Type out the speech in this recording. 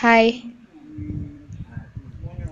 hi.